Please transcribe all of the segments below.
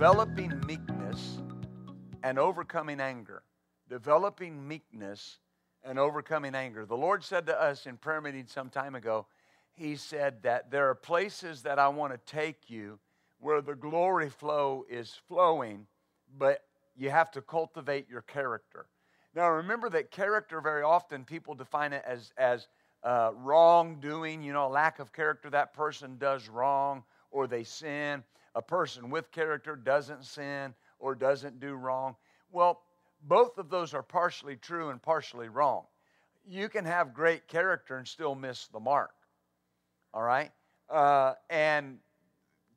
Developing meekness and overcoming anger. Developing meekness and overcoming anger. The Lord said to us in prayer meeting some time ago, He said that there are places that I want to take you where the glory flow is flowing, but you have to cultivate your character. Now, remember that character very often people define it as, as uh, wrongdoing, you know, lack of character. That person does wrong or they sin a person with character doesn't sin or doesn't do wrong. Well, both of those are partially true and partially wrong. You can have great character and still miss the mark. All right? Uh, and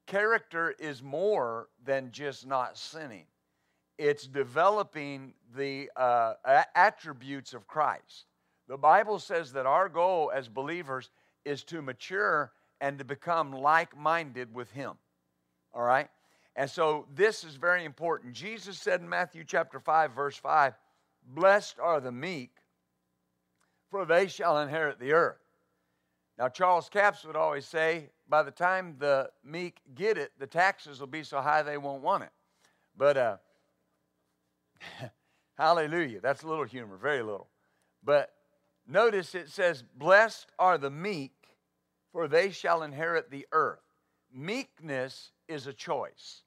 character is more than just not sinning, it's developing the uh, attributes of Christ. The Bible says that our goal as believers is to mature and to become like minded with Him. All right? And so this is very important. Jesus said in Matthew chapter 5, verse 5, Blessed are the meek, for they shall inherit the earth. Now, Charles Capps would always say, by the time the meek get it, the taxes will be so high they won't want it. But, uh, hallelujah. That's a little humor, very little. But notice it says, Blessed are the meek, for they shall inherit the earth. Meekness is a choice.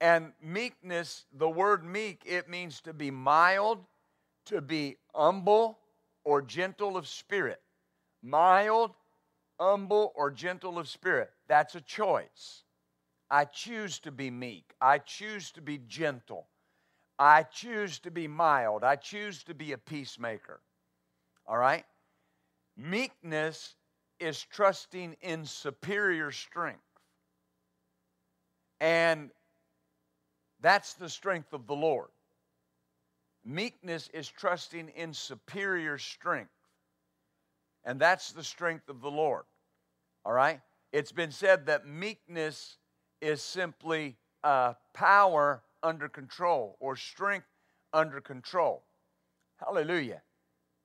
And meekness, the word meek, it means to be mild, to be humble, or gentle of spirit. Mild, humble, or gentle of spirit. That's a choice. I choose to be meek. I choose to be gentle. I choose to be mild. I choose to be a peacemaker. All right? Meekness is trusting in superior strength. And that's the strength of the Lord. Meekness is trusting in superior strength. And that's the strength of the Lord. All right? It's been said that meekness is simply uh, power under control or strength under control. Hallelujah.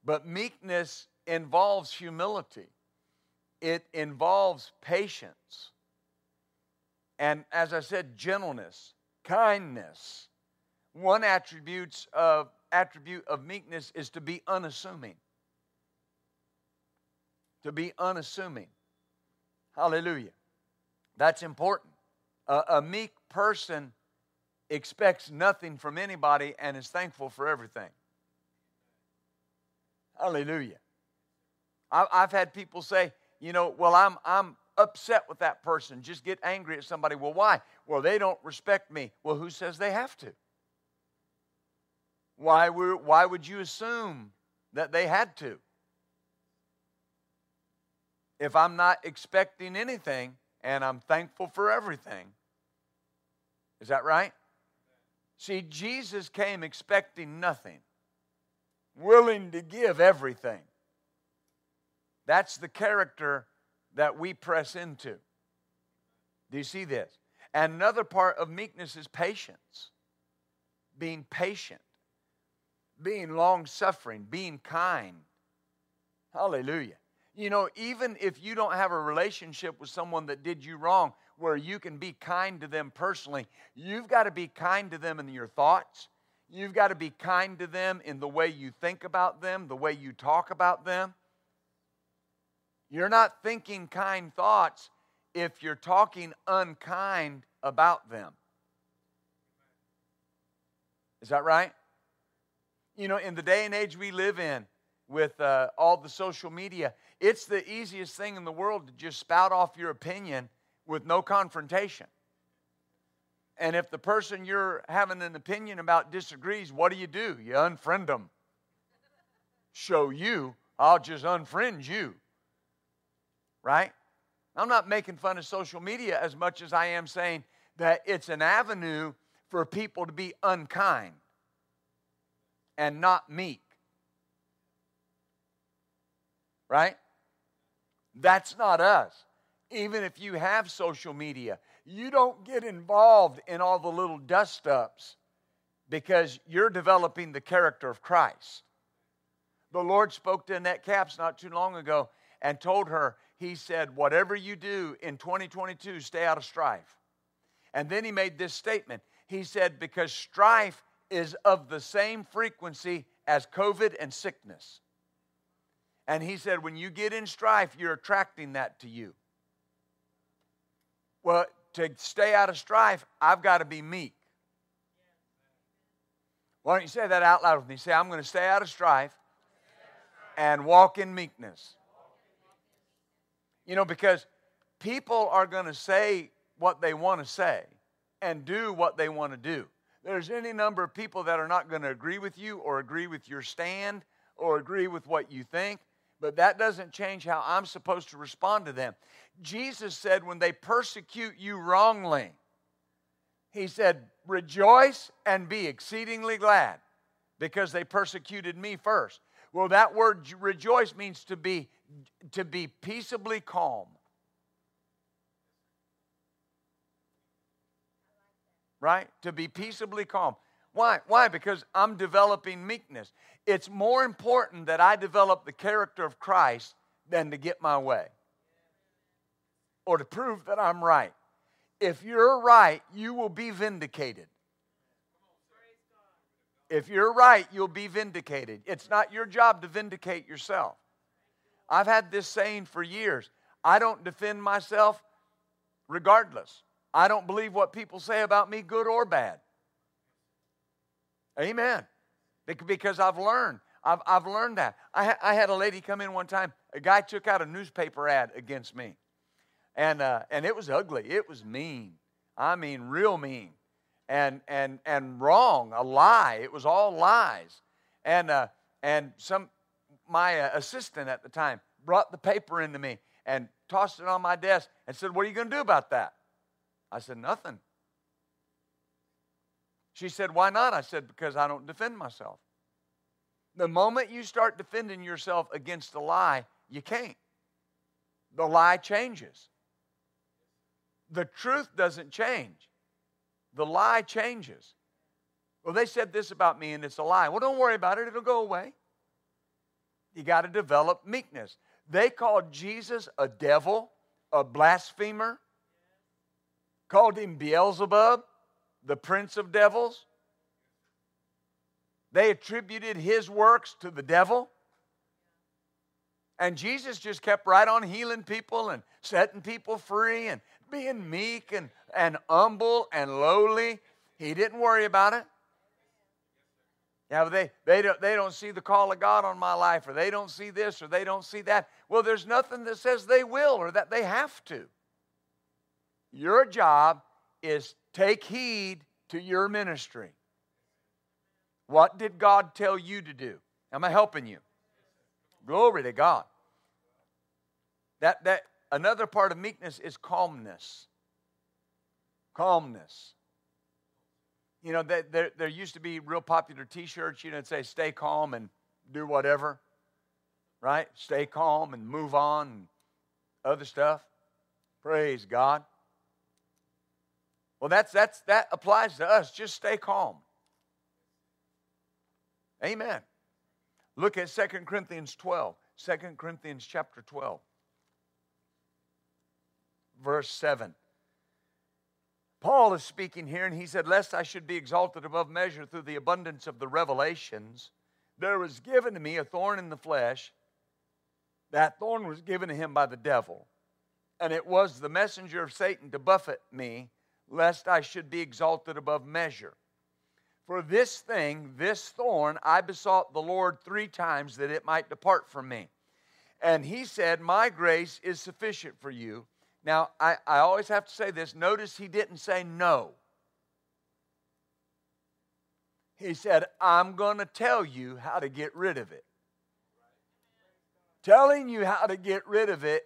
But meekness involves humility, it involves patience, and as I said, gentleness, kindness. One attributes of attribute of meekness is to be unassuming. To be unassuming. Hallelujah. That's important. A, a meek person expects nothing from anybody and is thankful for everything. Hallelujah. I, I've had people say, you know, well, I'm, I'm upset with that person, just get angry at somebody. Well, why? Well, they don't respect me. Well, who says they have to? Why, why would you assume that they had to? If I'm not expecting anything and I'm thankful for everything, is that right? See, Jesus came expecting nothing, willing to give everything. That's the character that we press into. Do you see this? And another part of meekness is patience. Being patient, being long suffering, being kind. Hallelujah. You know, even if you don't have a relationship with someone that did you wrong where you can be kind to them personally, you've got to be kind to them in your thoughts. You've got to be kind to them in the way you think about them, the way you talk about them. You're not thinking kind thoughts if you're talking unkind about them. Is that right? You know, in the day and age we live in, with uh, all the social media, it's the easiest thing in the world to just spout off your opinion with no confrontation. And if the person you're having an opinion about disagrees, what do you do? You unfriend them. Show you, I'll just unfriend you right? I'm not making fun of social media as much as I am saying that it's an avenue for people to be unkind and not meek. Right? That's not us. Even if you have social media, you don't get involved in all the little dust ups because you're developing the character of Christ. The Lord spoke to Annette Capps not too long ago and told her, He said, Whatever you do in 2022, stay out of strife. And then He made this statement He said, Because strife is of the same frequency as COVID and sickness. And He said, When you get in strife, you're attracting that to you. Well, to stay out of strife, I've got to be meek. Why don't you say that out loud with me? Say, I'm going to stay out of strife and walk in meekness. You know, because people are going to say what they want to say and do what they want to do. There's any number of people that are not going to agree with you or agree with your stand or agree with what you think, but that doesn't change how I'm supposed to respond to them. Jesus said, when they persecute you wrongly, He said, rejoice and be exceedingly glad because they persecuted me first. Well, that word rejoice means to be to be peaceably calm. Right? To be peaceably calm. Why? Why? Because I'm developing meekness. It's more important that I develop the character of Christ than to get my way or to prove that I'm right. If you're right, you will be vindicated. If you're right, you'll be vindicated. It's not your job to vindicate yourself. I've had this saying for years I don't defend myself regardless. I don't believe what people say about me, good or bad. Amen. Because I've learned. I've, I've learned that. I, ha- I had a lady come in one time. A guy took out a newspaper ad against me. And, uh, and it was ugly. It was mean. I mean, real mean and and and wrong, a lie. It was all lies. And uh, and some my uh, assistant at the time brought the paper into me and tossed it on my desk and said, "What are you going to do about that?" I said, "Nothing." She said, "Why not?" I said, "Because I don't defend myself." The moment you start defending yourself against a lie, you can't. The lie changes. The truth doesn't change the lie changes. Well, they said this about me and it's a lie. Well, don't worry about it, it'll go away. You got to develop meekness. They called Jesus a devil, a blasphemer, called him Beelzebub, the prince of devils. They attributed his works to the devil. And Jesus just kept right on healing people and setting people free and being meek and, and humble and lowly. He didn't worry about it. Yeah, they, they, don't, they don't see the call of God on my life, or they don't see this, or they don't see that. Well, there's nothing that says they will or that they have to. Your job is take heed to your ministry. What did God tell you to do? Am I helping you? Glory to God. That, that another part of meekness is calmness. Calmness. You know, there, there used to be real popular t shirts, you know, that say, stay calm and do whatever, right? Stay calm and move on and other stuff. Praise God. Well, that's, that's, that applies to us. Just stay calm. Amen. Look at 2 Corinthians 12. 2 Corinthians chapter 12 verse 7. Paul is speaking here, and he said, Lest I should be exalted above measure through the abundance of the revelations, there was given to me a thorn in the flesh. That thorn was given to him by the devil, and it was the messenger of Satan to buffet me, lest I should be exalted above measure. For this thing, this thorn, I besought the Lord three times that it might depart from me. And he said, My grace is sufficient for you now, I, I always have to say this. Notice he didn't say no. He said, I'm going to tell you how to get rid of it. Telling you how to get rid of it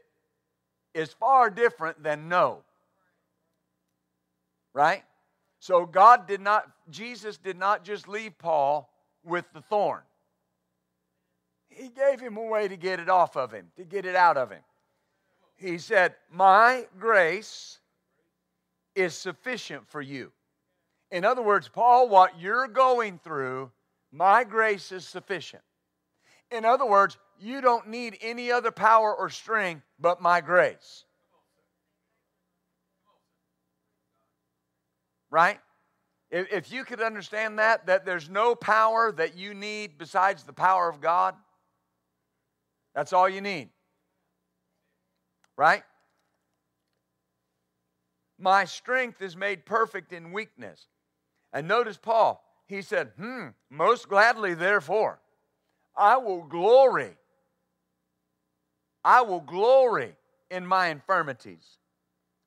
is far different than no. Right? So God did not, Jesus did not just leave Paul with the thorn. He gave him a way to get it off of him, to get it out of him. He said, My grace is sufficient for you. In other words, Paul, what you're going through, my grace is sufficient. In other words, you don't need any other power or strength but my grace. Right? If, you could understand that, that there's no power that you need besides the power of God, that's all you need. Right? My strength is made perfect in weakness. And notice Paul, he said, Hmm, most gladly, therefore, I will glory. I will glory in my infirmities,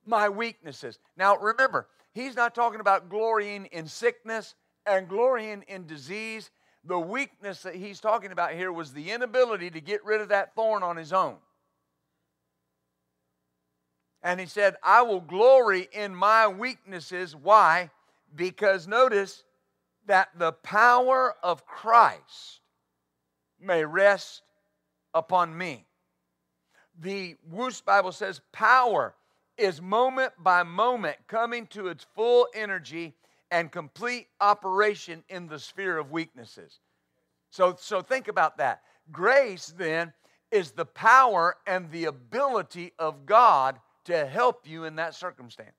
my weaknesses. Now remember, he's not talking about glorying in sickness and glorying in disease. The weakness that he's talking about here was the inability to get rid of that thorn on his own. And he said, I will glory in my weaknesses. Why? Because notice that the power of Christ may rest upon me. The Wuest Bible says power is moment by moment coming to its full energy and complete operation in the sphere of weaknesses. So, so think about that. Grace then is the power and the ability of God to help you in that circumstance.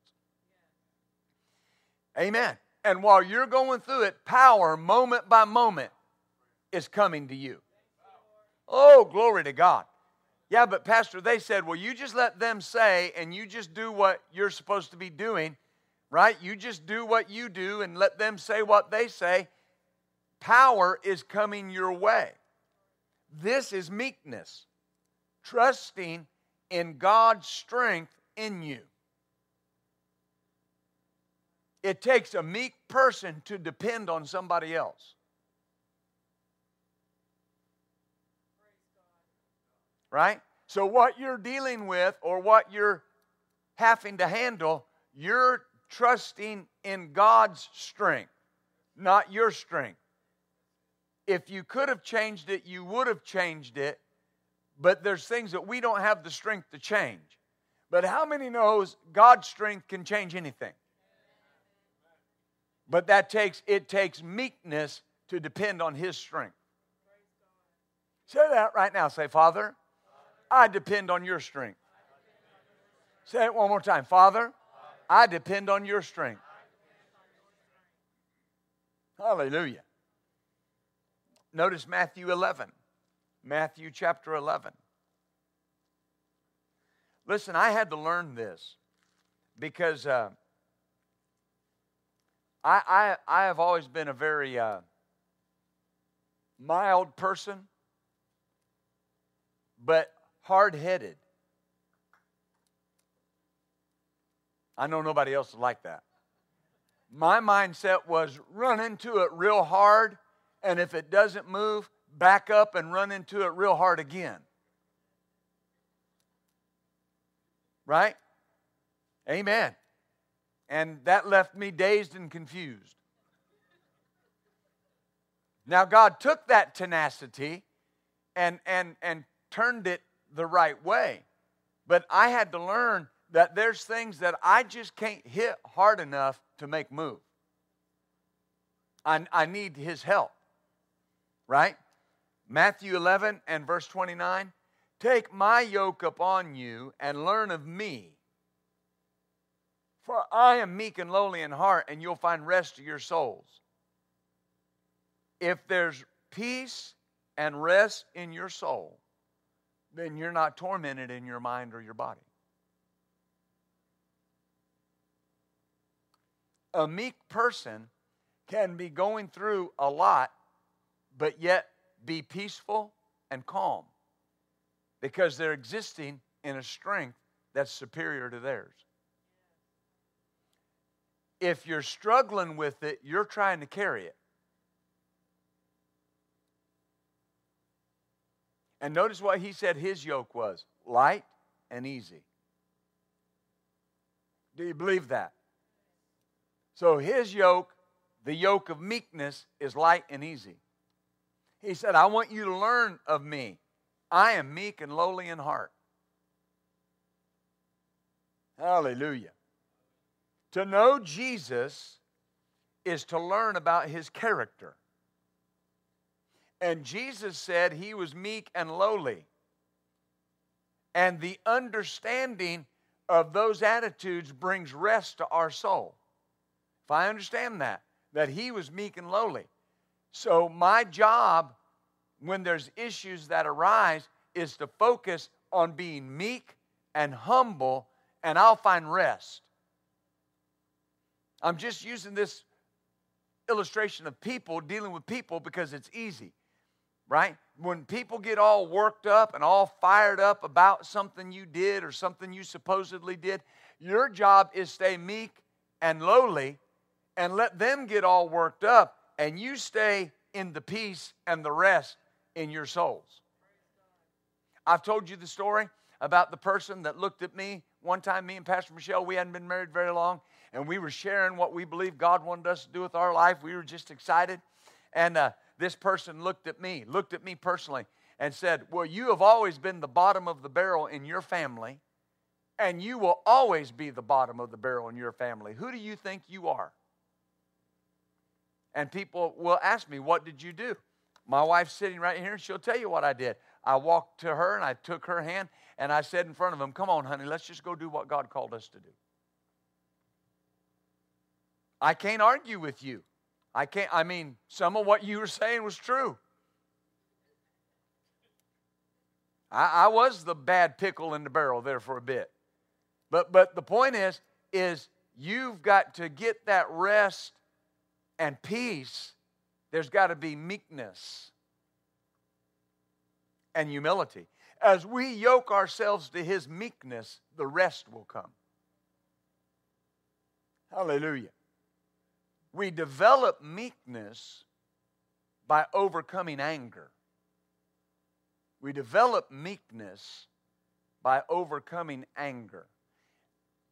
Amen. And while you're going through it, power, moment by moment, is coming to you. Oh, glory to God. Yeah, but Pastor, they said, well, you just let them say and you just do what you're supposed to be doing, right? You just do what you do and let them say what they say. Power is coming your way. This is meekness, trusting in God's strength in you. It takes a meek person to depend on somebody else. Right? So, what you're dealing with or what you're having to handle, you're trusting in God's strength, not your strength. If you could have changed it, you would have changed it, but there's things that we don't have the strength to change. But how many knows God's strength can change anything? But that takes it takes meekness to depend on his strength. Say that right now. Say, Father, I depend on your strength. Say it one more time. Father, I depend on your strength. Hallelujah. Notice Matthew 11. Matthew chapter 11. Listen, I had to learn this because uh, I, I, I have always been a very uh, mild person, but hard headed. I know nobody else is like that. My mindset was run into it real hard, and if it doesn't move, back up and run into it real hard again. Right? Amen. And that left me dazed and confused. Now, God took that tenacity and, and, and turned it the right way. But I had to learn that there's things that I just can't hit hard enough to make move. I, I need His help, right? Matthew 11 and verse 29 Take my yoke upon you and learn of me. For I am meek and lowly in heart, and you'll find rest to your souls. If there's peace and rest in your soul, then you're not tormented in your mind or your body. A meek person can be going through a lot, but yet be peaceful and calm because they're existing in a strength that's superior to theirs. If you're struggling with it, you're trying to carry it. And notice what he said his yoke was light and easy. Do you believe that? So his yoke, the yoke of meekness, is light and easy. He said, I want you to learn of me. I am meek and lowly in heart. Hallelujah. To know Jesus is to learn about his character. And Jesus said he was meek and lowly. And the understanding of those attitudes brings rest to our soul. If I understand that, that he was meek and lowly. So, my job when there's issues that arise is to focus on being meek and humble, and I'll find rest. I'm just using this illustration of people dealing with people because it's easy, right? When people get all worked up and all fired up about something you did or something you supposedly did, your job is stay meek and lowly and let them get all worked up and you stay in the peace and the rest in your souls. I've told you the story about the person that looked at me one time, me and Pastor Michelle, we hadn't been married very long, and we were sharing what we believed God wanted us to do with our life. We were just excited. And uh, this person looked at me, looked at me personally, and said, Well, you have always been the bottom of the barrel in your family, and you will always be the bottom of the barrel in your family. Who do you think you are? And people will ask me, What did you do? My wife's sitting right here, and she'll tell you what I did. I walked to her and I took her hand and I said in front of them, Come on, honey, let's just go do what God called us to do. I can't argue with you. I can't, I mean, some of what you were saying was true. I, I was the bad pickle in the barrel there for a bit. But but the point is, is you've got to get that rest and peace, there's got to be meekness and humility. As we yoke ourselves to his meekness, the rest will come. Hallelujah. We develop meekness by overcoming anger. We develop meekness by overcoming anger.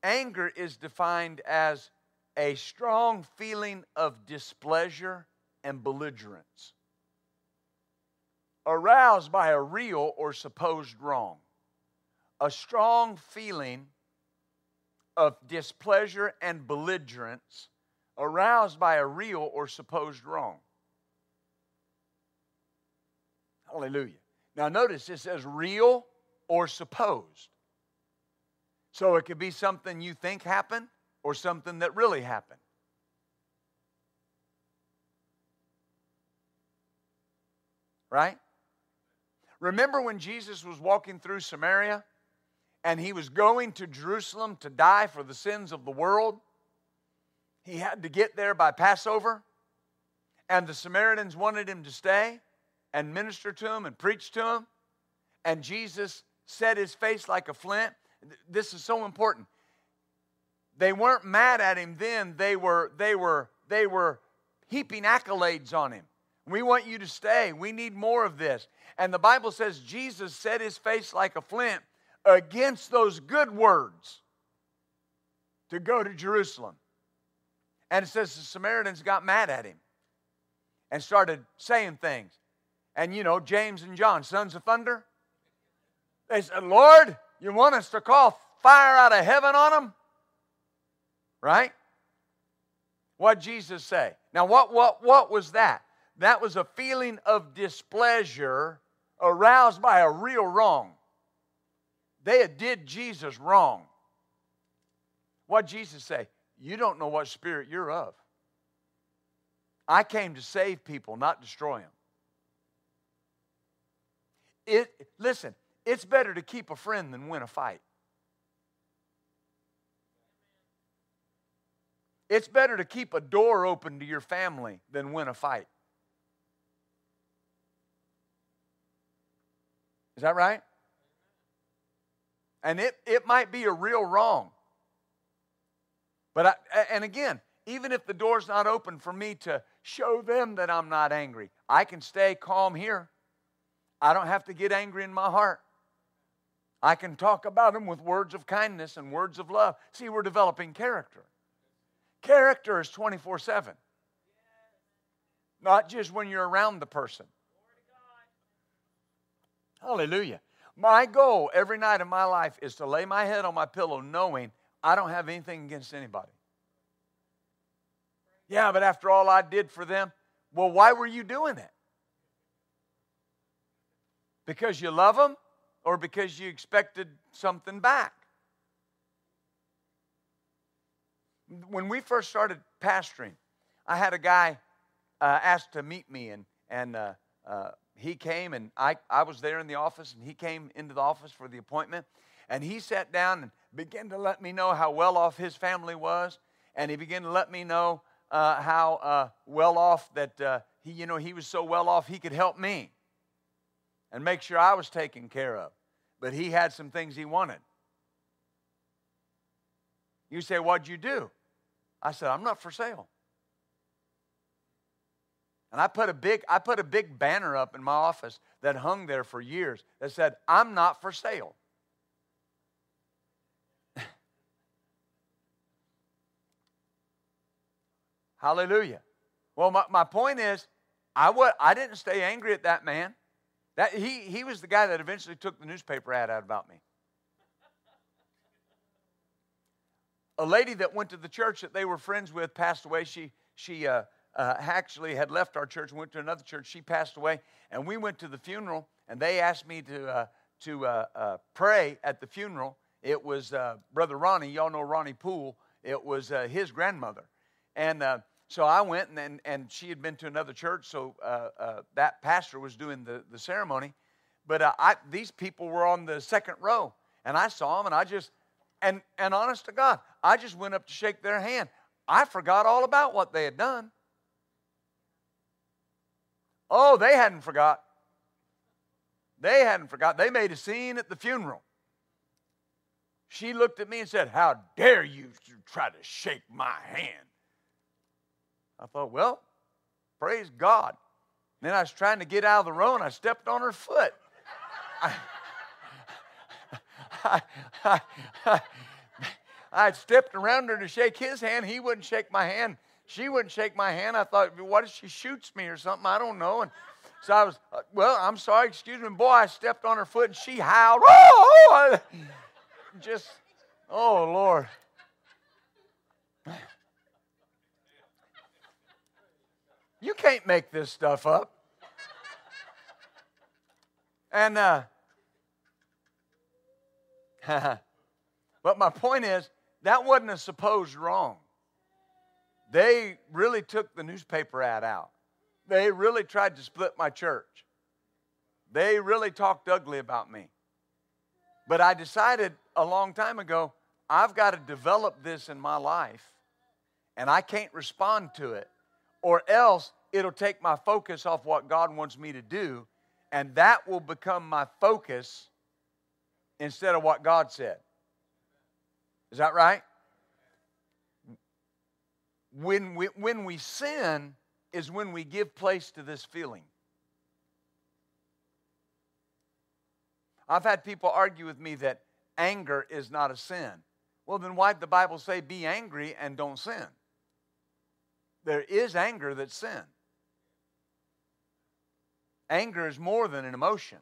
Anger is defined as a strong feeling of displeasure and belligerence, aroused by a real or supposed wrong. A strong feeling of displeasure and belligerence aroused by a real or supposed wrong. Hallelujah. Now, notice it says real or supposed. So it could be something you think happened, or something that really happened. Right? Remember when Jesus was walking through Samaria and he was going to Jerusalem to die for the sins of the world? He had to get there by Passover, and the Samaritans wanted him to stay and minister to him and preach to him. And Jesus set his face like a flint. This is so important they weren't mad at him then they were they were they were heaping accolades on him we want you to stay we need more of this and the bible says jesus set his face like a flint against those good words to go to jerusalem and it says the samaritans got mad at him and started saying things and you know james and john sons of thunder they said lord you want us to call fire out of heaven on them Right? What Jesus say? Now, what, what, what was that? That was a feeling of displeasure aroused by a real wrong. They had did Jesus wrong. What Jesus say? You don't know what spirit you're of. I came to save people, not destroy them. It, listen, it's better to keep a friend than win a fight. It's better to keep a door open to your family than win a fight. Is that right? And it, it might be a real wrong. But I, and again, even if the door's not open for me to show them that I'm not angry, I can stay calm here. I don't have to get angry in my heart. I can talk about them with words of kindness and words of love. See, we're developing character. Character is 24 7, not just when you're around the person. Hallelujah. My goal every night of my life is to lay my head on my pillow knowing I don't have anything against anybody. Yeah, but after all I did for them, well, why were you doing it? Because you love them or because you expected something back? When we first started pastoring, I had a guy uh, asked to meet me, and, and uh, uh, he came, and I, I was there in the office, and he came into the office for the appointment. And he sat down and began to let me know how well off his family was. And he began to let me know uh, how uh, well off that uh, he, you know, he was so well off he could help me and make sure I was taken care of. But he had some things he wanted. You say, What'd you do? I said, I'm not for sale. And I put a big, I put a big banner up in my office that hung there for years that said, I'm not for sale. Hallelujah. Well, my, my point is, I would I didn't stay angry at that man. That, he, he was the guy that eventually took the newspaper ad out about me. A lady that went to the church that they were friends with passed away. She, she uh, uh, actually had left our church went to another church. She passed away, and we went to the funeral, and they asked me to, uh, to uh, uh, pray at the funeral. It was uh, Brother Ronnie. Y'all know Ronnie Poole. It was his grandmother. And so I went, and, and, and she had been to another church, so uh, uh, that pastor was doing the, the ceremony. But uh, I, these people were on the second row, and I saw them, and I just, and, and honest to God, I just went up to shake their hand. I forgot all about what they had done. Oh, they hadn't forgot. They hadn't forgot. They made a scene at the funeral. She looked at me and said, How dare you try to shake my hand? I thought, well, praise God. Then I was trying to get out of the row and I stepped on her foot. I, I, I, I, I stepped around her to shake his hand. He wouldn't shake my hand. She wouldn't shake my hand. I thought, what if she shoots me or something? I don't know. And so I was, uh, well, I'm sorry, excuse me. Boy, I stepped on her foot and she howled. Oh! Just, oh, Lord. You can't make this stuff up. And, uh, but my point is, that wasn't a supposed wrong. They really took the newspaper ad out. They really tried to split my church. They really talked ugly about me. But I decided a long time ago, I've got to develop this in my life, and I can't respond to it or else it'll take my focus off what God wants me to do, and that will become my focus instead of what God said. Is that right? When we, when we sin is when we give place to this feeling. I've had people argue with me that anger is not a sin. Well, then why did the Bible say be angry and don't sin? There is anger that's sin. Anger is more than an emotion.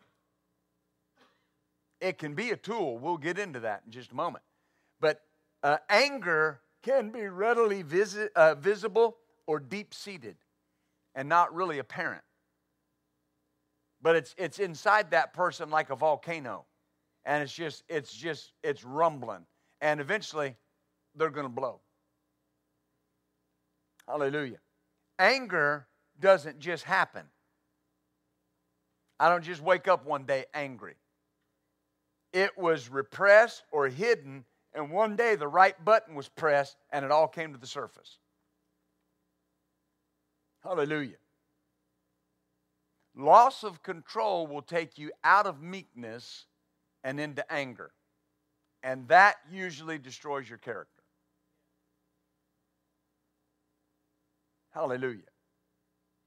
It can be a tool. We'll get into that in just a moment. But uh, anger can be readily visi- uh, visible or deep seated and not really apparent. But it's, it's inside that person like a volcano. And it's just, it's just, it's rumbling. And eventually, they're going to blow. Hallelujah. Anger doesn't just happen. I don't just wake up one day angry. It was repressed or hidden, and one day the right button was pressed and it all came to the surface. Hallelujah. Loss of control will take you out of meekness and into anger. And that usually destroys your character. Hallelujah.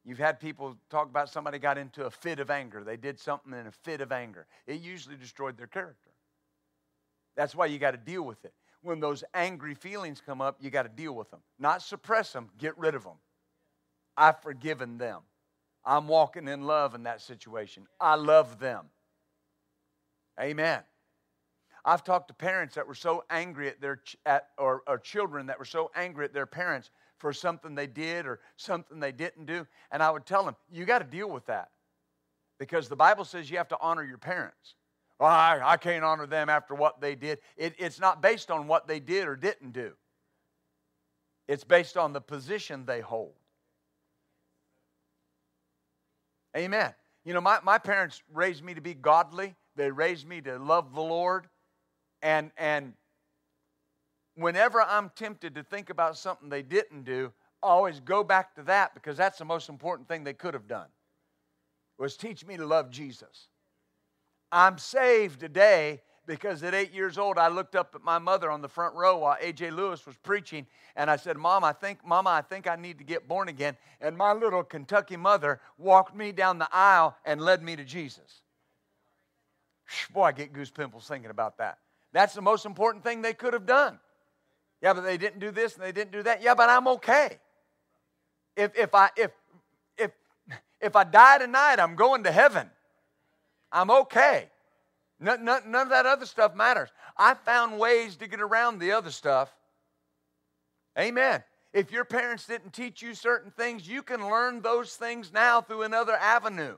You've had people talk about somebody got into a fit of anger. They did something in a fit of anger. It usually destroyed their character. That's why you got to deal with it. When those angry feelings come up, you got to deal with them. Not suppress them, get rid of them. I've forgiven them. I'm walking in love in that situation. I love them. Amen. I've talked to parents that were so angry at their at, or, or children that were so angry at their parents for something they did or something they didn't do, and I would tell them, "You got to deal with that, because the Bible says you have to honor your parents." Well, I, I can't honor them after what they did. It, it's not based on what they did or didn't do. It's based on the position they hold. Amen. You know, my, my parents raised me to be godly. They raised me to love the Lord. And, and whenever I'm tempted to think about something they didn't do, I always go back to that because that's the most important thing they could have done was teach me to love Jesus. I'm saved today because at eight years old, I looked up at my mother on the front row while A.J. Lewis was preaching, and I said, Mom, I think, Mama, I think I need to get born again. And my little Kentucky mother walked me down the aisle and led me to Jesus. Boy, I get goose pimples thinking about that. That's the most important thing they could have done. Yeah, but they didn't do this and they didn't do that. Yeah, but I'm okay. If, if, I, if, if, if I die tonight, I'm going to heaven. I'm okay. None, none, none of that other stuff matters. I found ways to get around the other stuff. Amen. If your parents didn't teach you certain things, you can learn those things now through another avenue.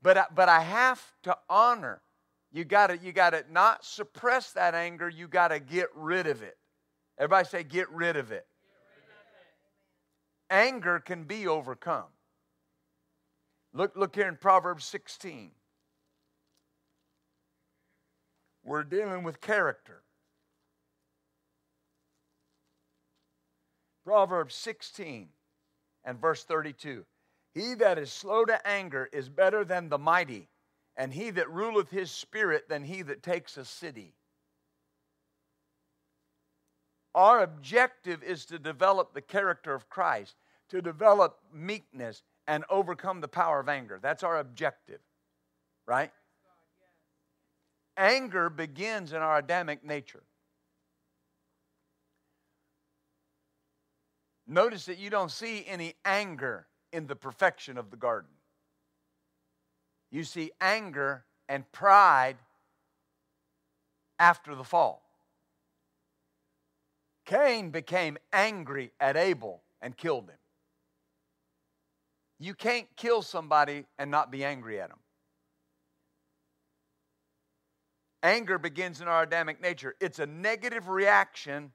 But, but I have to honor you gotta, you gotta not suppress that anger, you gotta get rid of it. Everybody say, get rid of it. Anger can be overcome. Look, look here in Proverbs 16. We're dealing with character. Proverbs 16 and verse 32. He that is slow to anger is better than the mighty and he that ruleth his spirit than he that takes a city. Our objective is to develop the character of Christ, to develop meekness and overcome the power of anger. That's our objective, right? Anger begins in our Adamic nature. Notice that you don't see any anger in the perfection of the garden you see anger and pride after the fall. Cain became angry at Abel and killed him. You can't kill somebody and not be angry at them. Anger begins in our Adamic nature. It's a negative reaction.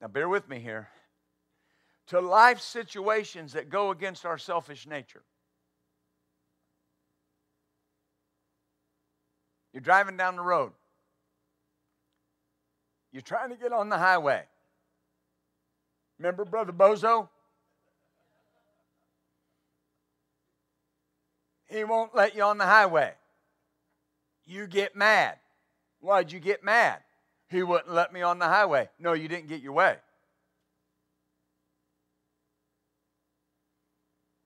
Now, bear with me here. To life situations that go against our selfish nature. You're driving down the road. You're trying to get on the highway. Remember Brother Bozo? He won't let you on the highway. You get mad. Why'd you get mad? He wouldn't let me on the highway. No, you didn't get your way.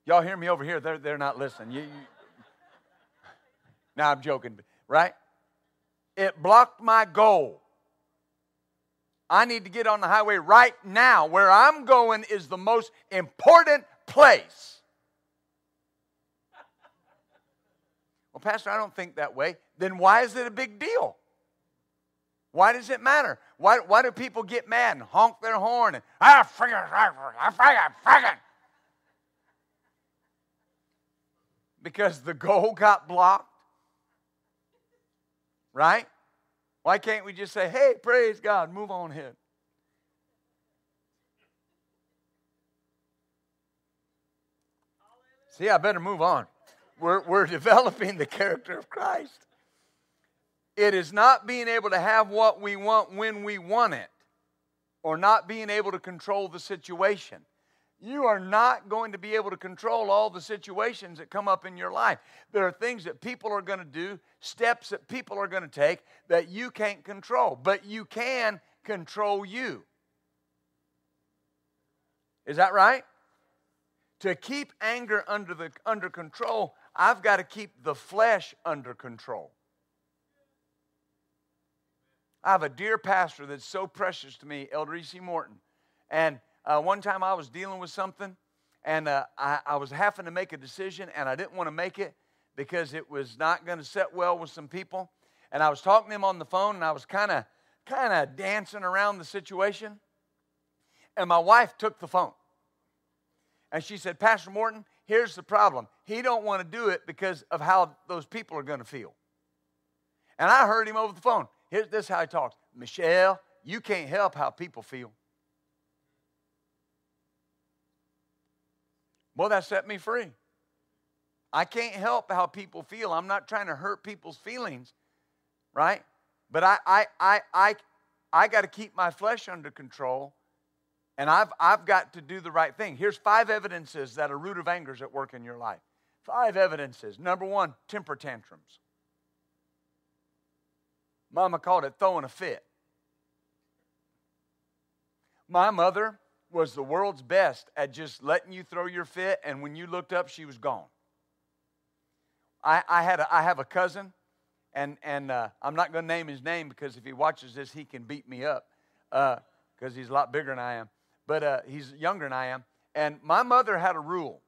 Y'all hear me over here? They're, they're not listening. You, you... Now I'm joking, right? It blocked my goal. I need to get on the highway right now. Where I'm going is the most important place. Well, Pastor, I don't think that way. Then why is it a big deal? Why does it matter? Why, why do people get mad and honk their horn and, ah, friggin', ah, friggin', friggin'? Because the goal got blocked? Right? Why can't we just say, hey, praise God, move on ahead? See, I better move on. We're, we're developing the character of Christ. It is not being able to have what we want when we want it, or not being able to control the situation you are not going to be able to control all the situations that come up in your life. There are things that people are going to do, steps that people are going to take that you can't control, but you can control you. Is that right? To keep anger under, the, under control, I've got to keep the flesh under control. I have a dear pastor that's so precious to me, Elder E.C. Morton. And uh, one time I was dealing with something, and uh, I, I was having to make a decision, and I didn't want to make it because it was not going to set well with some people. And I was talking to him on the phone, and I was kind of kind of dancing around the situation. And my wife took the phone. And she said, Pastor Morton, here's the problem. He don't want to do it because of how those people are going to feel. And I heard him over the phone. Here's this how he talks. Michelle, you can't help how people feel. Well, that set me free. I can't help how people feel. I'm not trying to hurt people's feelings, right? But I I I I I got to keep my flesh under control and I've, I've got to do the right thing. Here's five evidences that a root of anger is at work in your life. Five evidences. Number one, temper tantrums. Mama called it throwing a fit. My mother was the world's best at just letting you throw your fit, and when you looked up, she was gone. I, I, had a, I have a cousin, and, and uh, I'm not going to name his name because if he watches this, he can beat me up because uh, he's a lot bigger than I am but uh, he's younger than I am. And my mother had a rule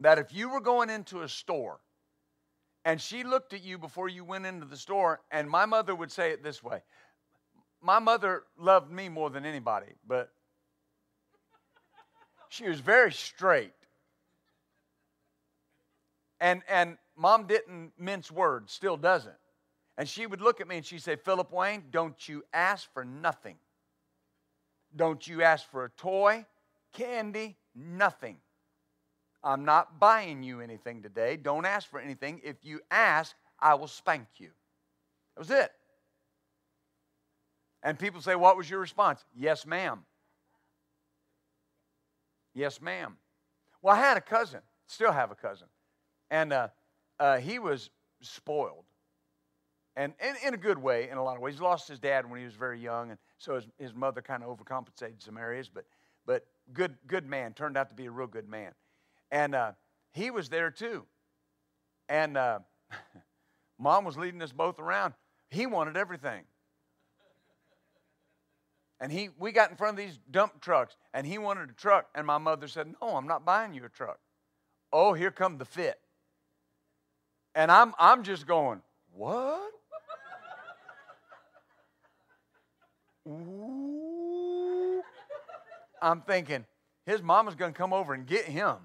that if you were going into a store and she looked at you before you went into the store, and my mother would say it this way My mother loved me more than anybody, but she was very straight. And, and mom didn't mince words, still doesn't. And she would look at me and she'd say, Philip Wayne, don't you ask for nothing. Don't you ask for a toy, candy, nothing. I'm not buying you anything today. Don't ask for anything. If you ask, I will spank you. That was it. And people say, What was your response? Yes, ma'am. Yes, ma'am. Well, I had a cousin, still have a cousin, and uh, uh, he was spoiled. And in, in a good way, in a lot of ways. He lost his dad when he was very young, and so his, his mother kind of overcompensated some areas, but, but good, good man, turned out to be a real good man. And uh, he was there too. And uh, mom was leading us both around. He wanted everything. And he, we got in front of these dump trucks, and he wanted a truck. And my mother said, No, I'm not buying you a truck. Oh, here come the fit. And I'm, I'm just going, What? I'm thinking, his mama's going to come over and get him.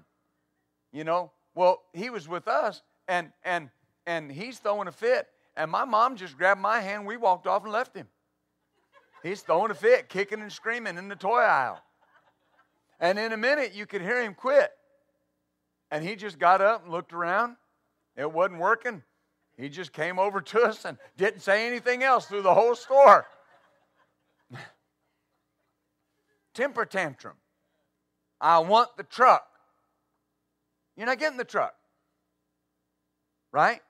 You know? Well, he was with us and and and he's throwing a fit. And my mom just grabbed my hand. We walked off and left him. He's throwing a fit, kicking and screaming in the toy aisle. And in a minute, you could hear him quit. And he just got up and looked around. It wasn't working. He just came over to us and didn't say anything else through the whole store. Temper tantrum. I want the truck. You're not getting the truck. Right?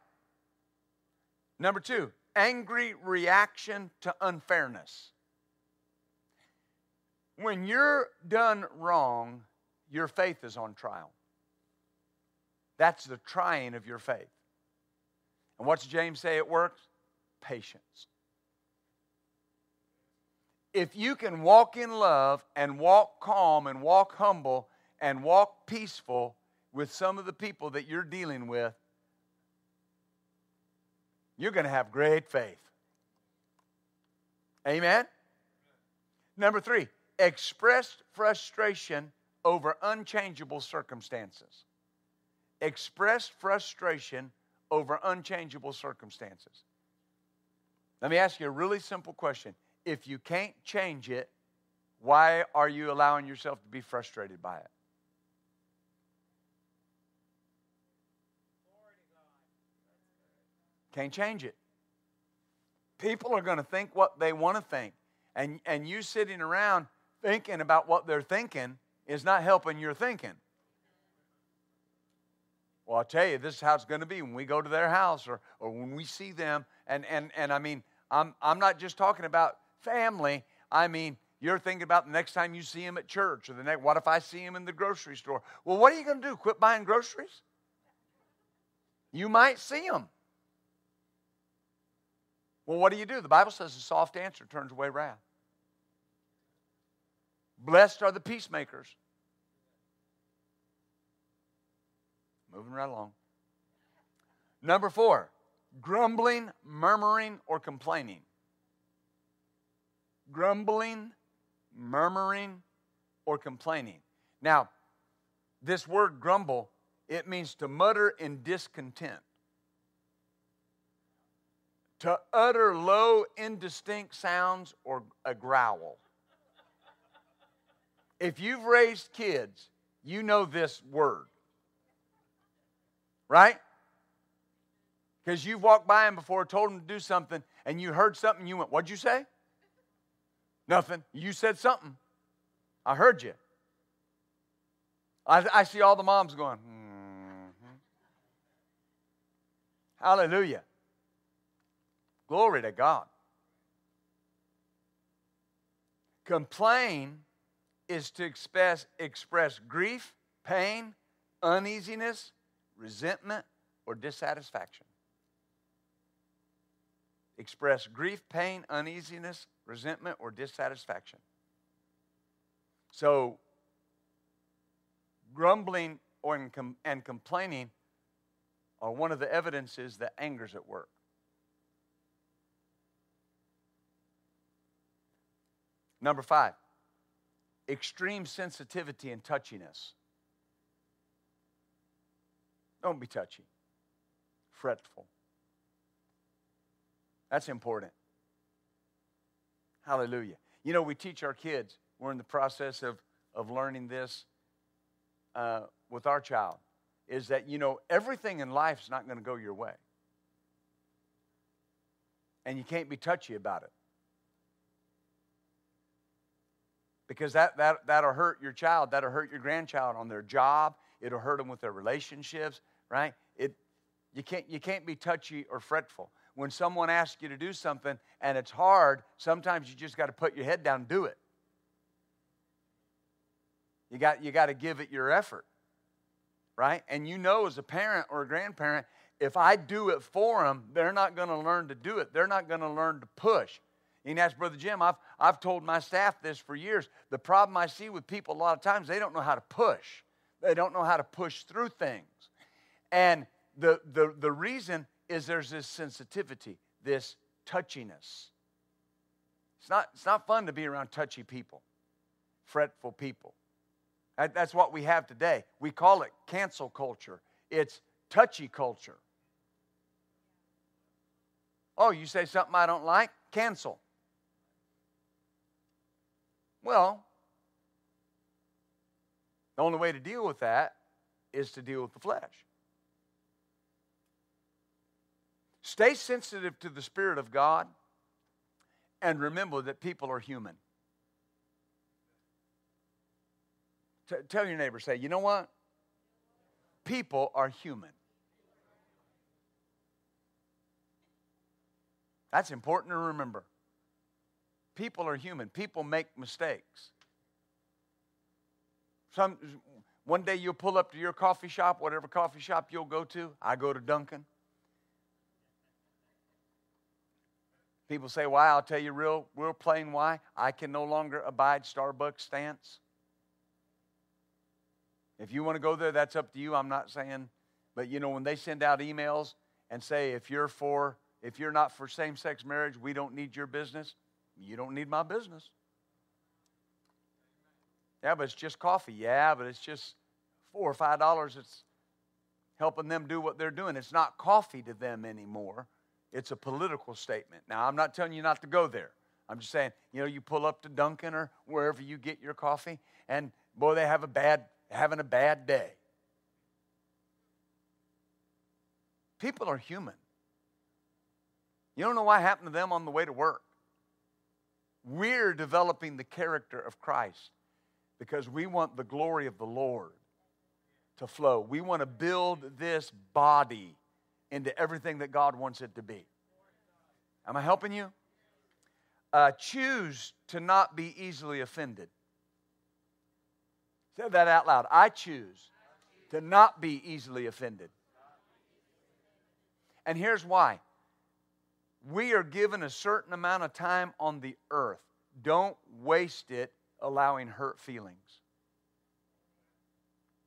Number two, angry reaction to unfairness. When you're done wrong, your faith is on trial. That's the trying of your faith. And what's James say it works? Patience if you can walk in love and walk calm and walk humble and walk peaceful with some of the people that you're dealing with, you're going to have great faith. Amen? Number three, expressed frustration over unchangeable circumstances. Expressed frustration over unchangeable circumstances. Let me ask you a really simple question if you can't change it, why are you allowing yourself to be frustrated by it? Can't change it. People are going to think what they want to think. And, and you sitting around thinking about what they're thinking is not helping your thinking. Well, I'll tell you, this is how it's going to be when we go to their house or, or when we see them. And, and, and I mean, I'm, I'm not just talking about family, I mean, you're thinking about the next time you see him at church or the next, what if I see him in the grocery store? Well, what are you going to do? Quit buying groceries? You might see him. Well, what do you do? The Bible says a soft answer turns away wrath. Blessed are the peacemakers. Moving right along. Number four, grumbling, murmuring, or complaining. Grumbling, murmuring, or complaining. Now, this word grumble, it means to mutter in discontent, to utter low, indistinct sounds, or a growl. If you've raised kids, you know this word. Right? Because you've walked by them before, told them to do something, and you heard something, you went, What'd you say? Nothing. You said something. I heard you. I, I see all the moms going, mm-hmm. Hallelujah. Glory to God. Complain is to express, express grief, pain, uneasiness, resentment, or dissatisfaction. Express grief, pain, uneasiness, resentment, or dissatisfaction. So, grumbling or and complaining are one of the evidences that anger's at work. Number five, extreme sensitivity and touchiness. Don't be touchy, fretful. That's important. Hallelujah. You know, we teach our kids, we're in the process of, of learning this uh, with our child, is that, you know, everything in life is not going to go your way. And you can't be touchy about it. because that, that, that'll hurt your child, that'll hurt your grandchild on their job, it'll hurt them with their relationships, right? It, you, can't, you can't be touchy or fretful. When someone asks you to do something and it's hard, sometimes you just got to put your head down and do it. You got, you got to give it your effort, right? And you know, as a parent or a grandparent, if I do it for them, they're not going to learn to do it. They're not going to learn to push. You can ask Brother Jim, I've, I've told my staff this for years. The problem I see with people a lot of times, they don't know how to push. They don't know how to push through things. And the, the, the reason is there's this sensitivity, this touchiness. It's not, it's not fun to be around touchy people, fretful people. That, that's what we have today. We call it cancel culture, it's touchy culture. Oh, you say something I don't like? Cancel. Well, the only way to deal with that is to deal with the flesh. Stay sensitive to the Spirit of God and remember that people are human. T- tell your neighbor, say, you know what? People are human. That's important to remember. People are human. People make mistakes. Some one day you'll pull up to your coffee shop, whatever coffee shop you'll go to. I go to Dunkin'. People say why? I'll tell you real, real plain why. I can no longer abide Starbucks stance. If you want to go there, that's up to you. I'm not saying, but you know, when they send out emails and say if you're for if you're not for same-sex marriage, we don't need your business. You don't need my business. Yeah, but it's just coffee. Yeah, but it's just four or five dollars. It's helping them do what they're doing. It's not coffee to them anymore. It's a political statement. Now, I'm not telling you not to go there. I'm just saying, you know, you pull up to Dunkin' or wherever you get your coffee, and boy, they have a bad having a bad day. People are human. You don't know what happened to them on the way to work. We're developing the character of Christ because we want the glory of the Lord to flow. We want to build this body into everything that God wants it to be. Am I helping you? Uh, choose to not be easily offended. Say that out loud. I choose to not be easily offended. And here's why We are given a certain amount of time on the earth. Don't waste it allowing hurt feelings.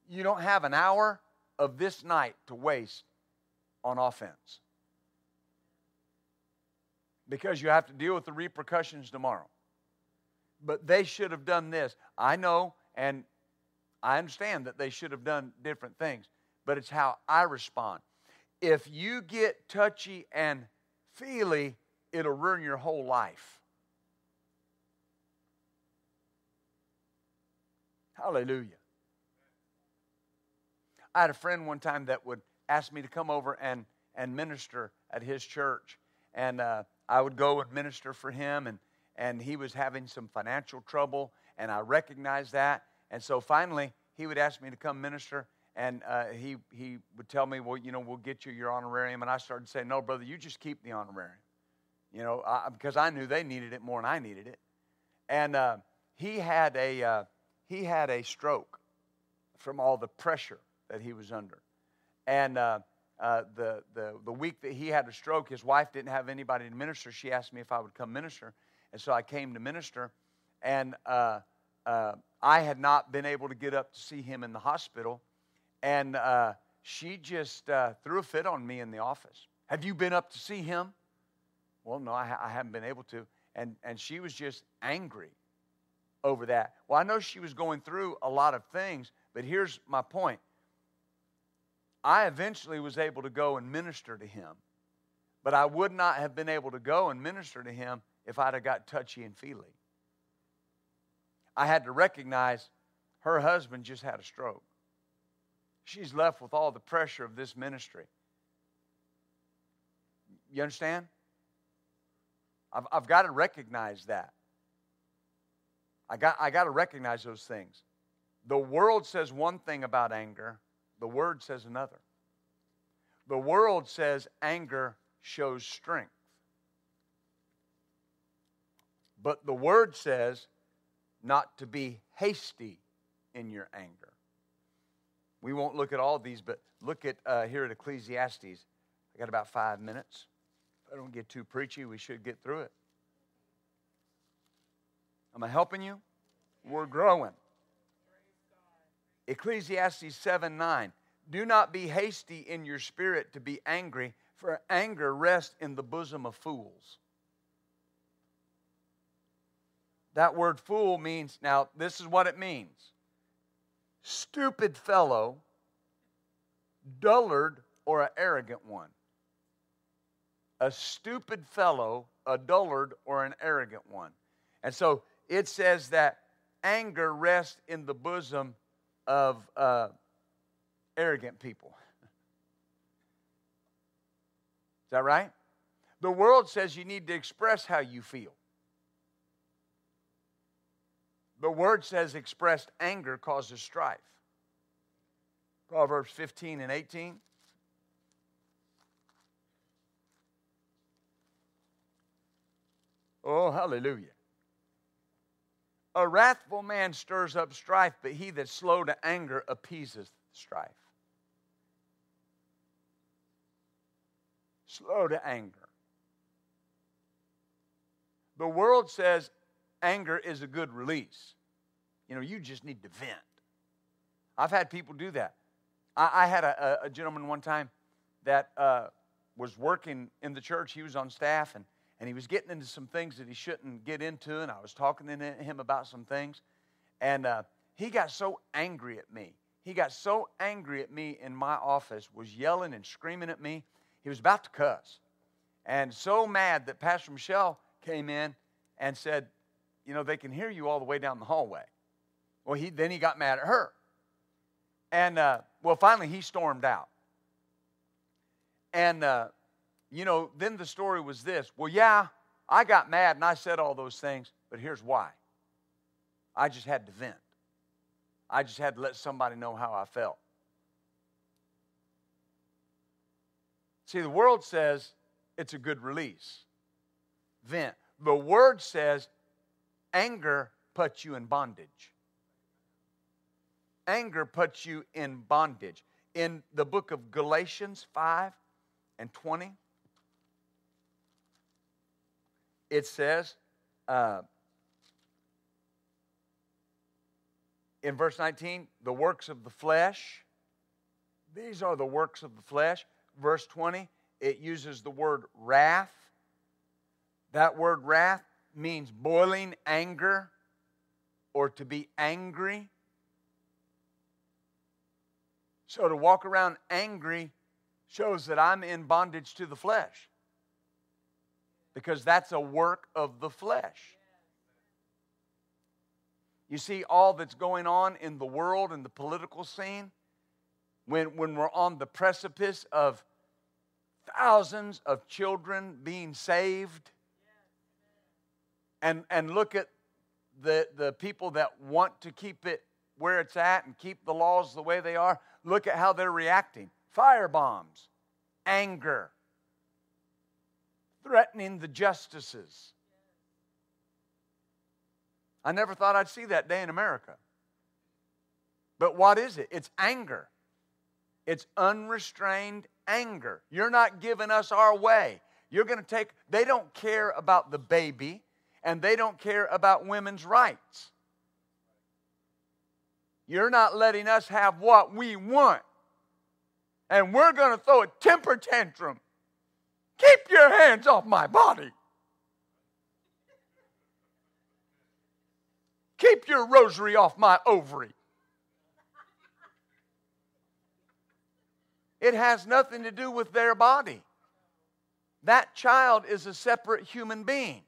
You don't have an hour of this night to waste on offense because you have to deal with the repercussions tomorrow. But they should have done this. I know, and I understand that they should have done different things, but it's how I respond. If you get touchy and feely, it'll ruin your whole life. Hallelujah. I had a friend one time that would ask me to come over and, and minister at his church. And uh, I would go and minister for him, and, and he was having some financial trouble, and I recognized that. And so finally, he would ask me to come minister, and uh, he, he would tell me, Well, you know, we'll get you your honorarium. And I started saying, No, brother, you just keep the honorarium, you know, I, because I knew they needed it more than I needed it. And uh, he, had a, uh, he had a stroke from all the pressure that he was under. And uh, uh, the, the, the week that he had a stroke, his wife didn't have anybody to minister. She asked me if I would come minister. And so I came to minister. And uh, uh, I had not been able to get up to see him in the hospital. And uh, she just uh, threw a fit on me in the office. Have you been up to see him? Well, no, I, ha- I haven't been able to. And, and she was just angry over that. Well, I know she was going through a lot of things, but here's my point I eventually was able to go and minister to him. But I would not have been able to go and minister to him if I'd have got touchy and feely. I had to recognize her husband just had a stroke. She's left with all the pressure of this ministry. You understand? I've, I've got to recognize that. I got, I got to recognize those things. The world says one thing about anger, the Word says another. The world says anger shows strength. But the Word says not to be hasty in your anger. We won't look at all these, but look at uh, here at Ecclesiastes. I got about five minutes. If I don't get too preachy, we should get through it. Am I helping you? We're growing. Ecclesiastes 7 9. Do not be hasty in your spirit to be angry, for anger rests in the bosom of fools. That word fool means, now, this is what it means stupid fellow, dullard, or an arrogant one. A stupid fellow, a dullard, or an arrogant one. And so it says that anger rests in the bosom of uh, arrogant people. Is that right? The world says you need to express how you feel. The word says expressed anger causes strife. Proverbs 15 and 18. Oh, hallelujah. A wrathful man stirs up strife, but he that's slow to anger appeaseth strife. Slow to anger. The world says anger is a good release. You know, you just need to vent. I've had people do that. I, I had a, a, gentleman one time that uh, was working in the church. He was on staff, and and he was getting into some things that he shouldn't get into, and I was talking to him about some things, and uh, he got so angry at me. He got so angry at me in my office, was yelling and screaming at me. He was about to cuss, and so mad that Pastor Michelle came in and said, "You know, they can hear you all the way down the hallway." Well, he then he got mad at her, and uh, well, finally he stormed out, and. Uh, you know, then the story was this well, yeah, I got mad and I said all those things, but here's why I just had to vent. I just had to let somebody know how I felt. See, the world says it's a good release. Vent. The word says anger puts you in bondage. Anger puts you in bondage. In the book of Galatians 5 and 20, it says uh, in verse 19, the works of the flesh. These are the works of the flesh. Verse 20, it uses the word wrath. That word wrath means boiling anger or to be angry. So to walk around angry shows that I'm in bondage to the flesh because that's a work of the flesh. You see, all that's going on in the world and the political scene, when, when we're on the precipice of thousands of children being saved, and, and look at the, the people that want to keep it where it's at and keep the laws the way they are, look at how they're reacting. Fire bombs, anger, threatening the justices. I never thought I'd see that day in America. But what is it? It's anger. It's unrestrained anger. You're not giving us our way. You're going to take, they don't care about the baby and they don't care about women's rights. You're not letting us have what we want. And we're going to throw a temper tantrum. Keep your hands off my body. Keep your rosary off my ovary. It has nothing to do with their body. That child is a separate human being.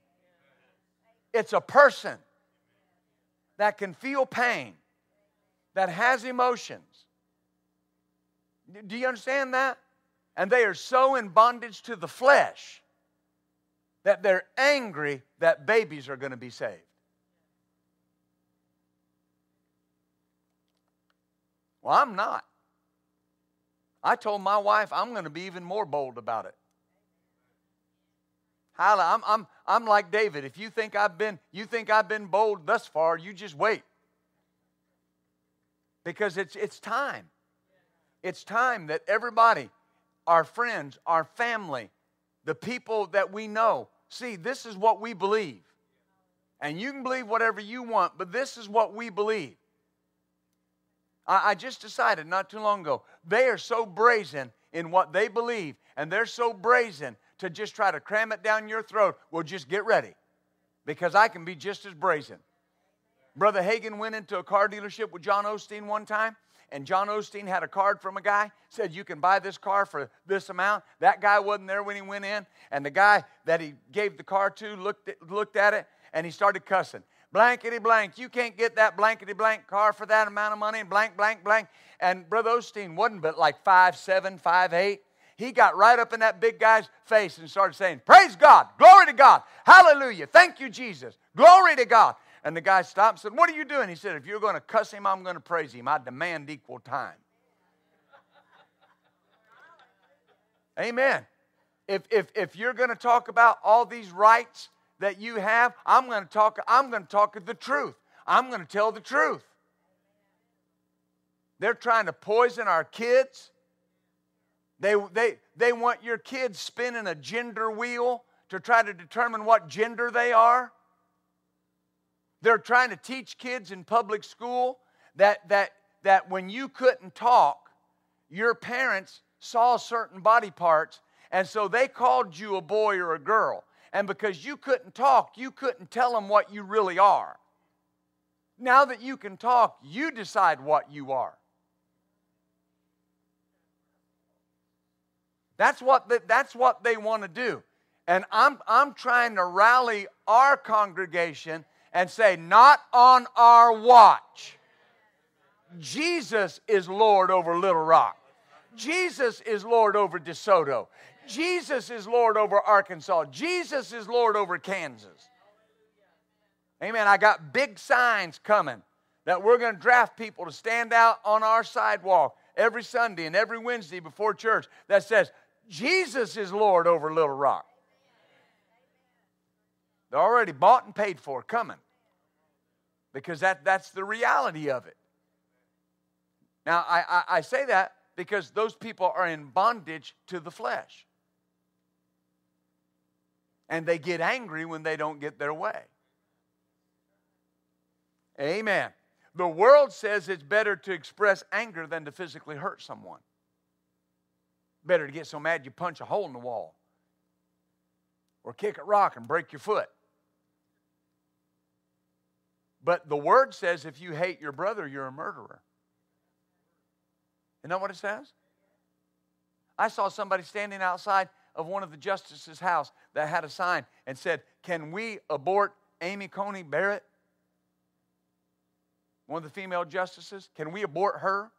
It's a person that can feel pain, that has emotions. Do you understand that? And they are so in bondage to the flesh that they're angry that babies are going to be saved. Well, I'm not. I told my wife I'm going to be even more bold about it. I'm, I'm, I'm like David. If you think I've been, you think I've been bold thus far, you just wait. Because it's, it's time. It's time that everybody, our friends, our family, the people that we know, see, this is what we believe. And you can believe whatever you want, but this is what we believe. I, I just decided not too long ago, they are so brazen in what they believe, and they're so brazen to just try to cram it down your throat. Well, just get ready because I can be just as brazen. Brother Hagin went into a car dealership with John Osteen one time, and John Osteen had a card from a guy, said, You can buy this car for this amount. That guy wasn't there when he went in, and the guy that he gave the car to looked at, looked at it and he started cussing blankety blank. You can't get that blankety blank car for that amount of money, blank, blank, blank. And Brother Osteen wasn't but like five seven, five eight. He got right up in that big guy's face and started saying, Praise God, glory to God, hallelujah, thank you, Jesus, glory to God. And the guy stopped and said, What are you doing? He said, If you're going to cuss him, I'm going to praise him. I demand equal time. Amen. If, if, if you're going to talk about all these rights that you have, I'm going to talk, I'm going to talk the truth. I'm going to tell the truth. They're trying to poison our kids. They, they, they want your kids spinning a gender wheel to try to determine what gender they are. They're trying to teach kids in public school that, that, that when you couldn't talk, your parents saw certain body parts, and so they called you a boy or a girl. And because you couldn't talk, you couldn't tell them what you really are. Now that you can talk, you decide what you are. That's what, the, that's what they want to do. And I'm, I'm trying to rally our congregation and say, not on our watch. Jesus is Lord over Little Rock. Jesus is Lord over DeSoto. Jesus is Lord over Arkansas. Jesus is Lord over Kansas. Amen. I got big signs coming that we're going to draft people to stand out on our sidewalk every Sunday and every Wednesday before church that says, Jesus is Lord over Little Rock. They're already bought and paid for coming because that, that's the reality of it. Now, I, I, I say that because those people are in bondage to the flesh. And they get angry when they don't get their way. Amen. The world says it's better to express anger than to physically hurt someone. Better to get so mad you punch a hole in the wall or kick a rock and break your foot. But the word says if you hate your brother, you're a murderer. Isn't that what it says? I saw somebody standing outside of one of the justices' house that had a sign and said, Can we abort Amy Coney Barrett? One of the female justices. Can we abort her?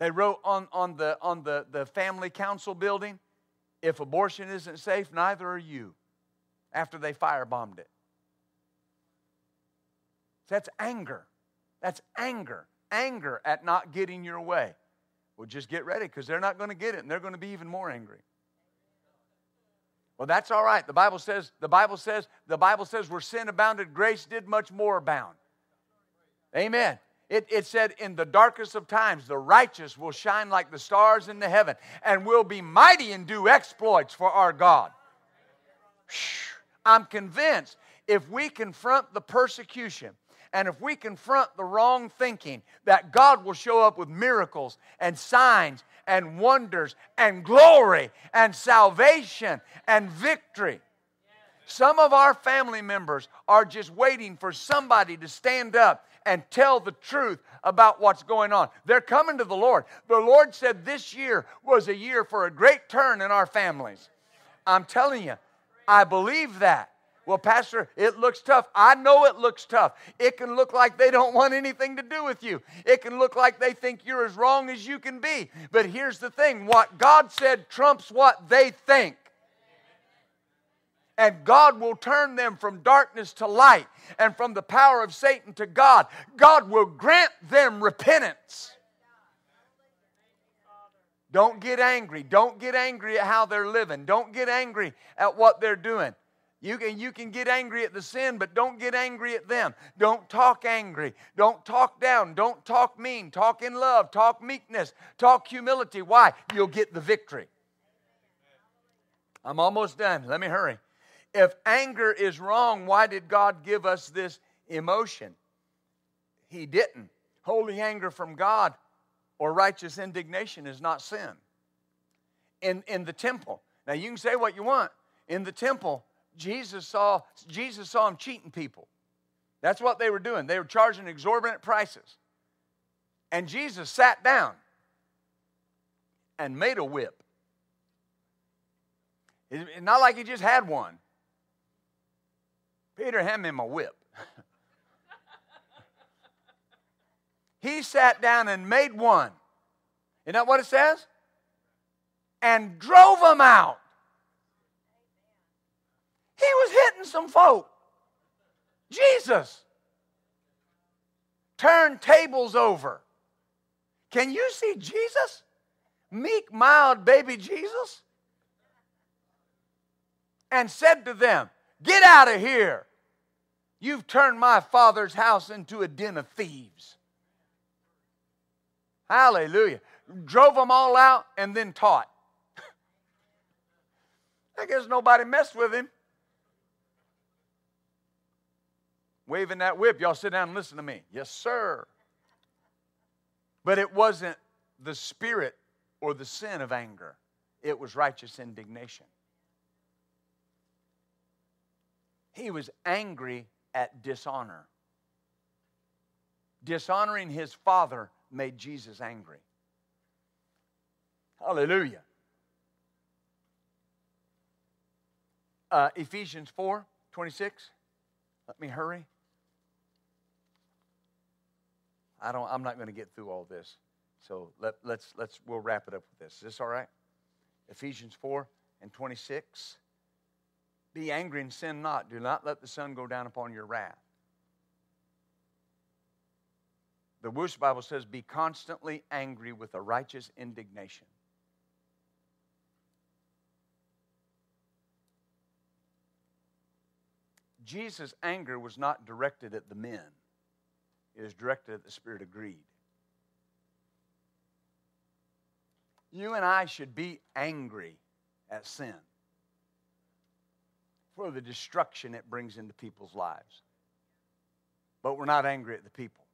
They wrote on, on, the, on the, the family council building, if abortion isn't safe, neither are you, after they firebombed it. That's anger. That's anger. Anger at not getting your way. Well, just get ready because they're not going to get it and they're going to be even more angry. Well, that's all right. The Bible says, the Bible says, the Bible says where sin abounded, grace did much more abound. Amen. It, it, said, In the darkest of times, the righteous will shine like the stars in the heaven and will be mighty and do exploits for our God. I'm convinced if we confront the persecution and if we confront the wrong thinking, that God will show up with miracles and signs and wonders and glory and salvation and victory. Some of our family members are just waiting for somebody to stand up and tell the truth about what's going on. They're coming to the Lord. The Lord said this year was a year for a great turn in our families. I'm telling you, I believe that. Well, Pastor, it looks tough. I know it looks tough. It can look like they don't want anything to do with you. It can look like they think you're as wrong as you can be. But here's the thing what God said trumps what they think. And God will turn them from darkness to light and from the power of Satan to God. God will grant them repentance. Don't get angry. Don't get angry at how they're living. Don't get angry at what they're doing. You can, you can get angry at the sin, but don't get angry at them. Don't talk angry. Don't talk down. Don't talk mean. Talk in love. Talk meekness. Talk humility. Why? You'll get the victory. I'm almost done. Let me hurry. If anger is wrong, why did God give us this emotion? He didn't. Holy anger from God or righteous indignation is not sin. In, in the temple, now you can say what you want. In the temple, Jesus saw, Jesus saw them cheating people. That's what they were doing. They were charging exorbitant prices. And Jesus sat down and made a whip. It's not like he just had one. Peter, hand me my whip. he sat down and made one. Isn't that what it says? And drove them out. He was hitting some folk. Jesus turned tables over. Can you see Jesus? Meek, mild baby Jesus? And said to them, Get out of here. You've turned my father's house into a den of thieves. Hallelujah. Drove them all out and then taught. I guess nobody messed with him. Waving that whip. Y'all sit down and listen to me. Yes, sir. But it wasn't the spirit or the sin of anger, it was righteous indignation. He was angry at dishonor. Dishonoring his father made Jesus angry. Hallelujah. Uh, Ephesians 4 26. Let me hurry. I don't, I'm not going to get through all this. So let, let's, let's, we'll wrap it up with this. Is this all right? Ephesians 4 and 26. Be angry and sin not. Do not let the sun go down upon your wrath. The Wuest Bible says, be constantly angry with a righteous indignation. Jesus' anger was not directed at the men is directed at the spirit of greed. You and I should be angry at sin. for the destruction it brings into people's lives. But we're not angry at the people.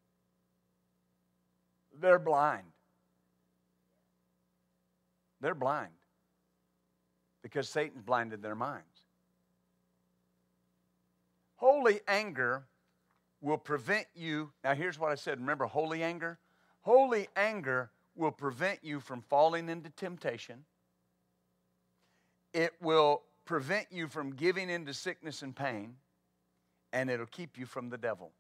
They're blind. They're blind because Satan's blinded their minds. Holy anger will prevent you. Now, here's what I said. Remember, holy anger? Holy anger will prevent you from falling into temptation. It will prevent you from giving into sickness and pain, and it'll keep you from the devil.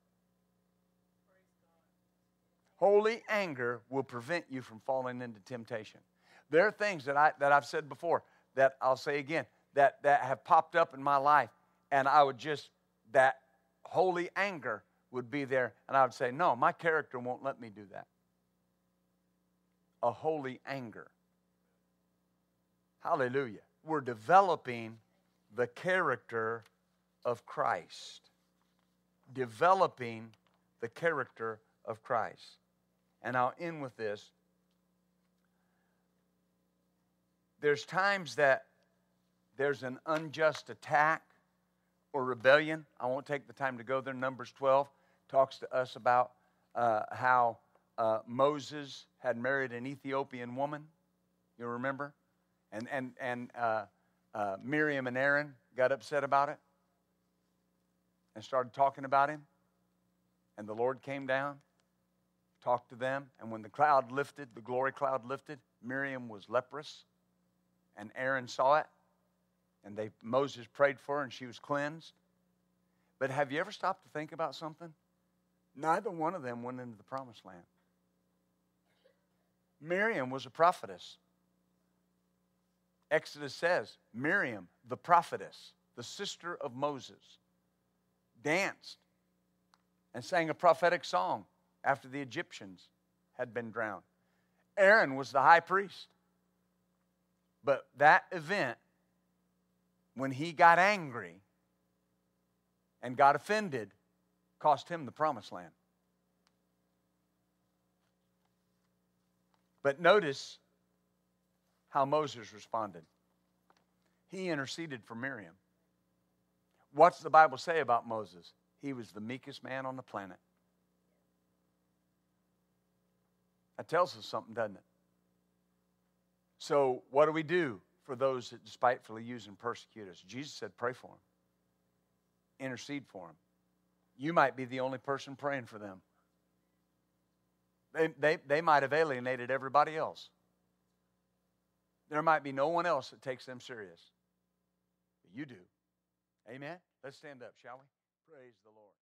Holy anger will prevent you from falling into temptation. There are things that, I, that I've said before that I'll say again that, that have popped up in my life, and I would just, that holy anger would be there, and I would say, No, my character won't let me do that. A holy anger. Hallelujah. We're developing the character of Christ. Developing the character of Christ. And I'll end with this. There's times that there's an unjust attack or rebellion. I won't take the time to go there. Numbers 12 talks to us about uh, how uh, Moses had married an Ethiopian woman. You remember? And, and, and uh, uh Miriam and Aaron got upset about it and started talking about him. And the Lord came down, talked to them. And when the cloud lifted, the glory cloud lifted, Miriam was leprous. And Aaron saw it and they Moses prayed for her and she was cleansed. But have you ever stopped to think about something? Neither one of them went into the promised land. Miriam was a prophetess. Exodus says Miriam, the prophetess, the sister of Moses, danced and sang a prophetic song after the Egyptians had been drowned. Aaron was the high priest. But that event when he got angry and got offended, cost him the promised land. But notice how Moses responded. He interceded for Miriam. What's the Bible say about Moses? He was the meekest man on the planet. That tells us something, doesn't it? So, what do we do? For those that despitefully use and persecute us. Jesus said, pray for them, intercede for them. You might be the only person praying for them. They, they, they might have alienated everybody else. There might be no one else that takes them serious. But you do. Amen? Let's stand up, shall we? Praise the Lord.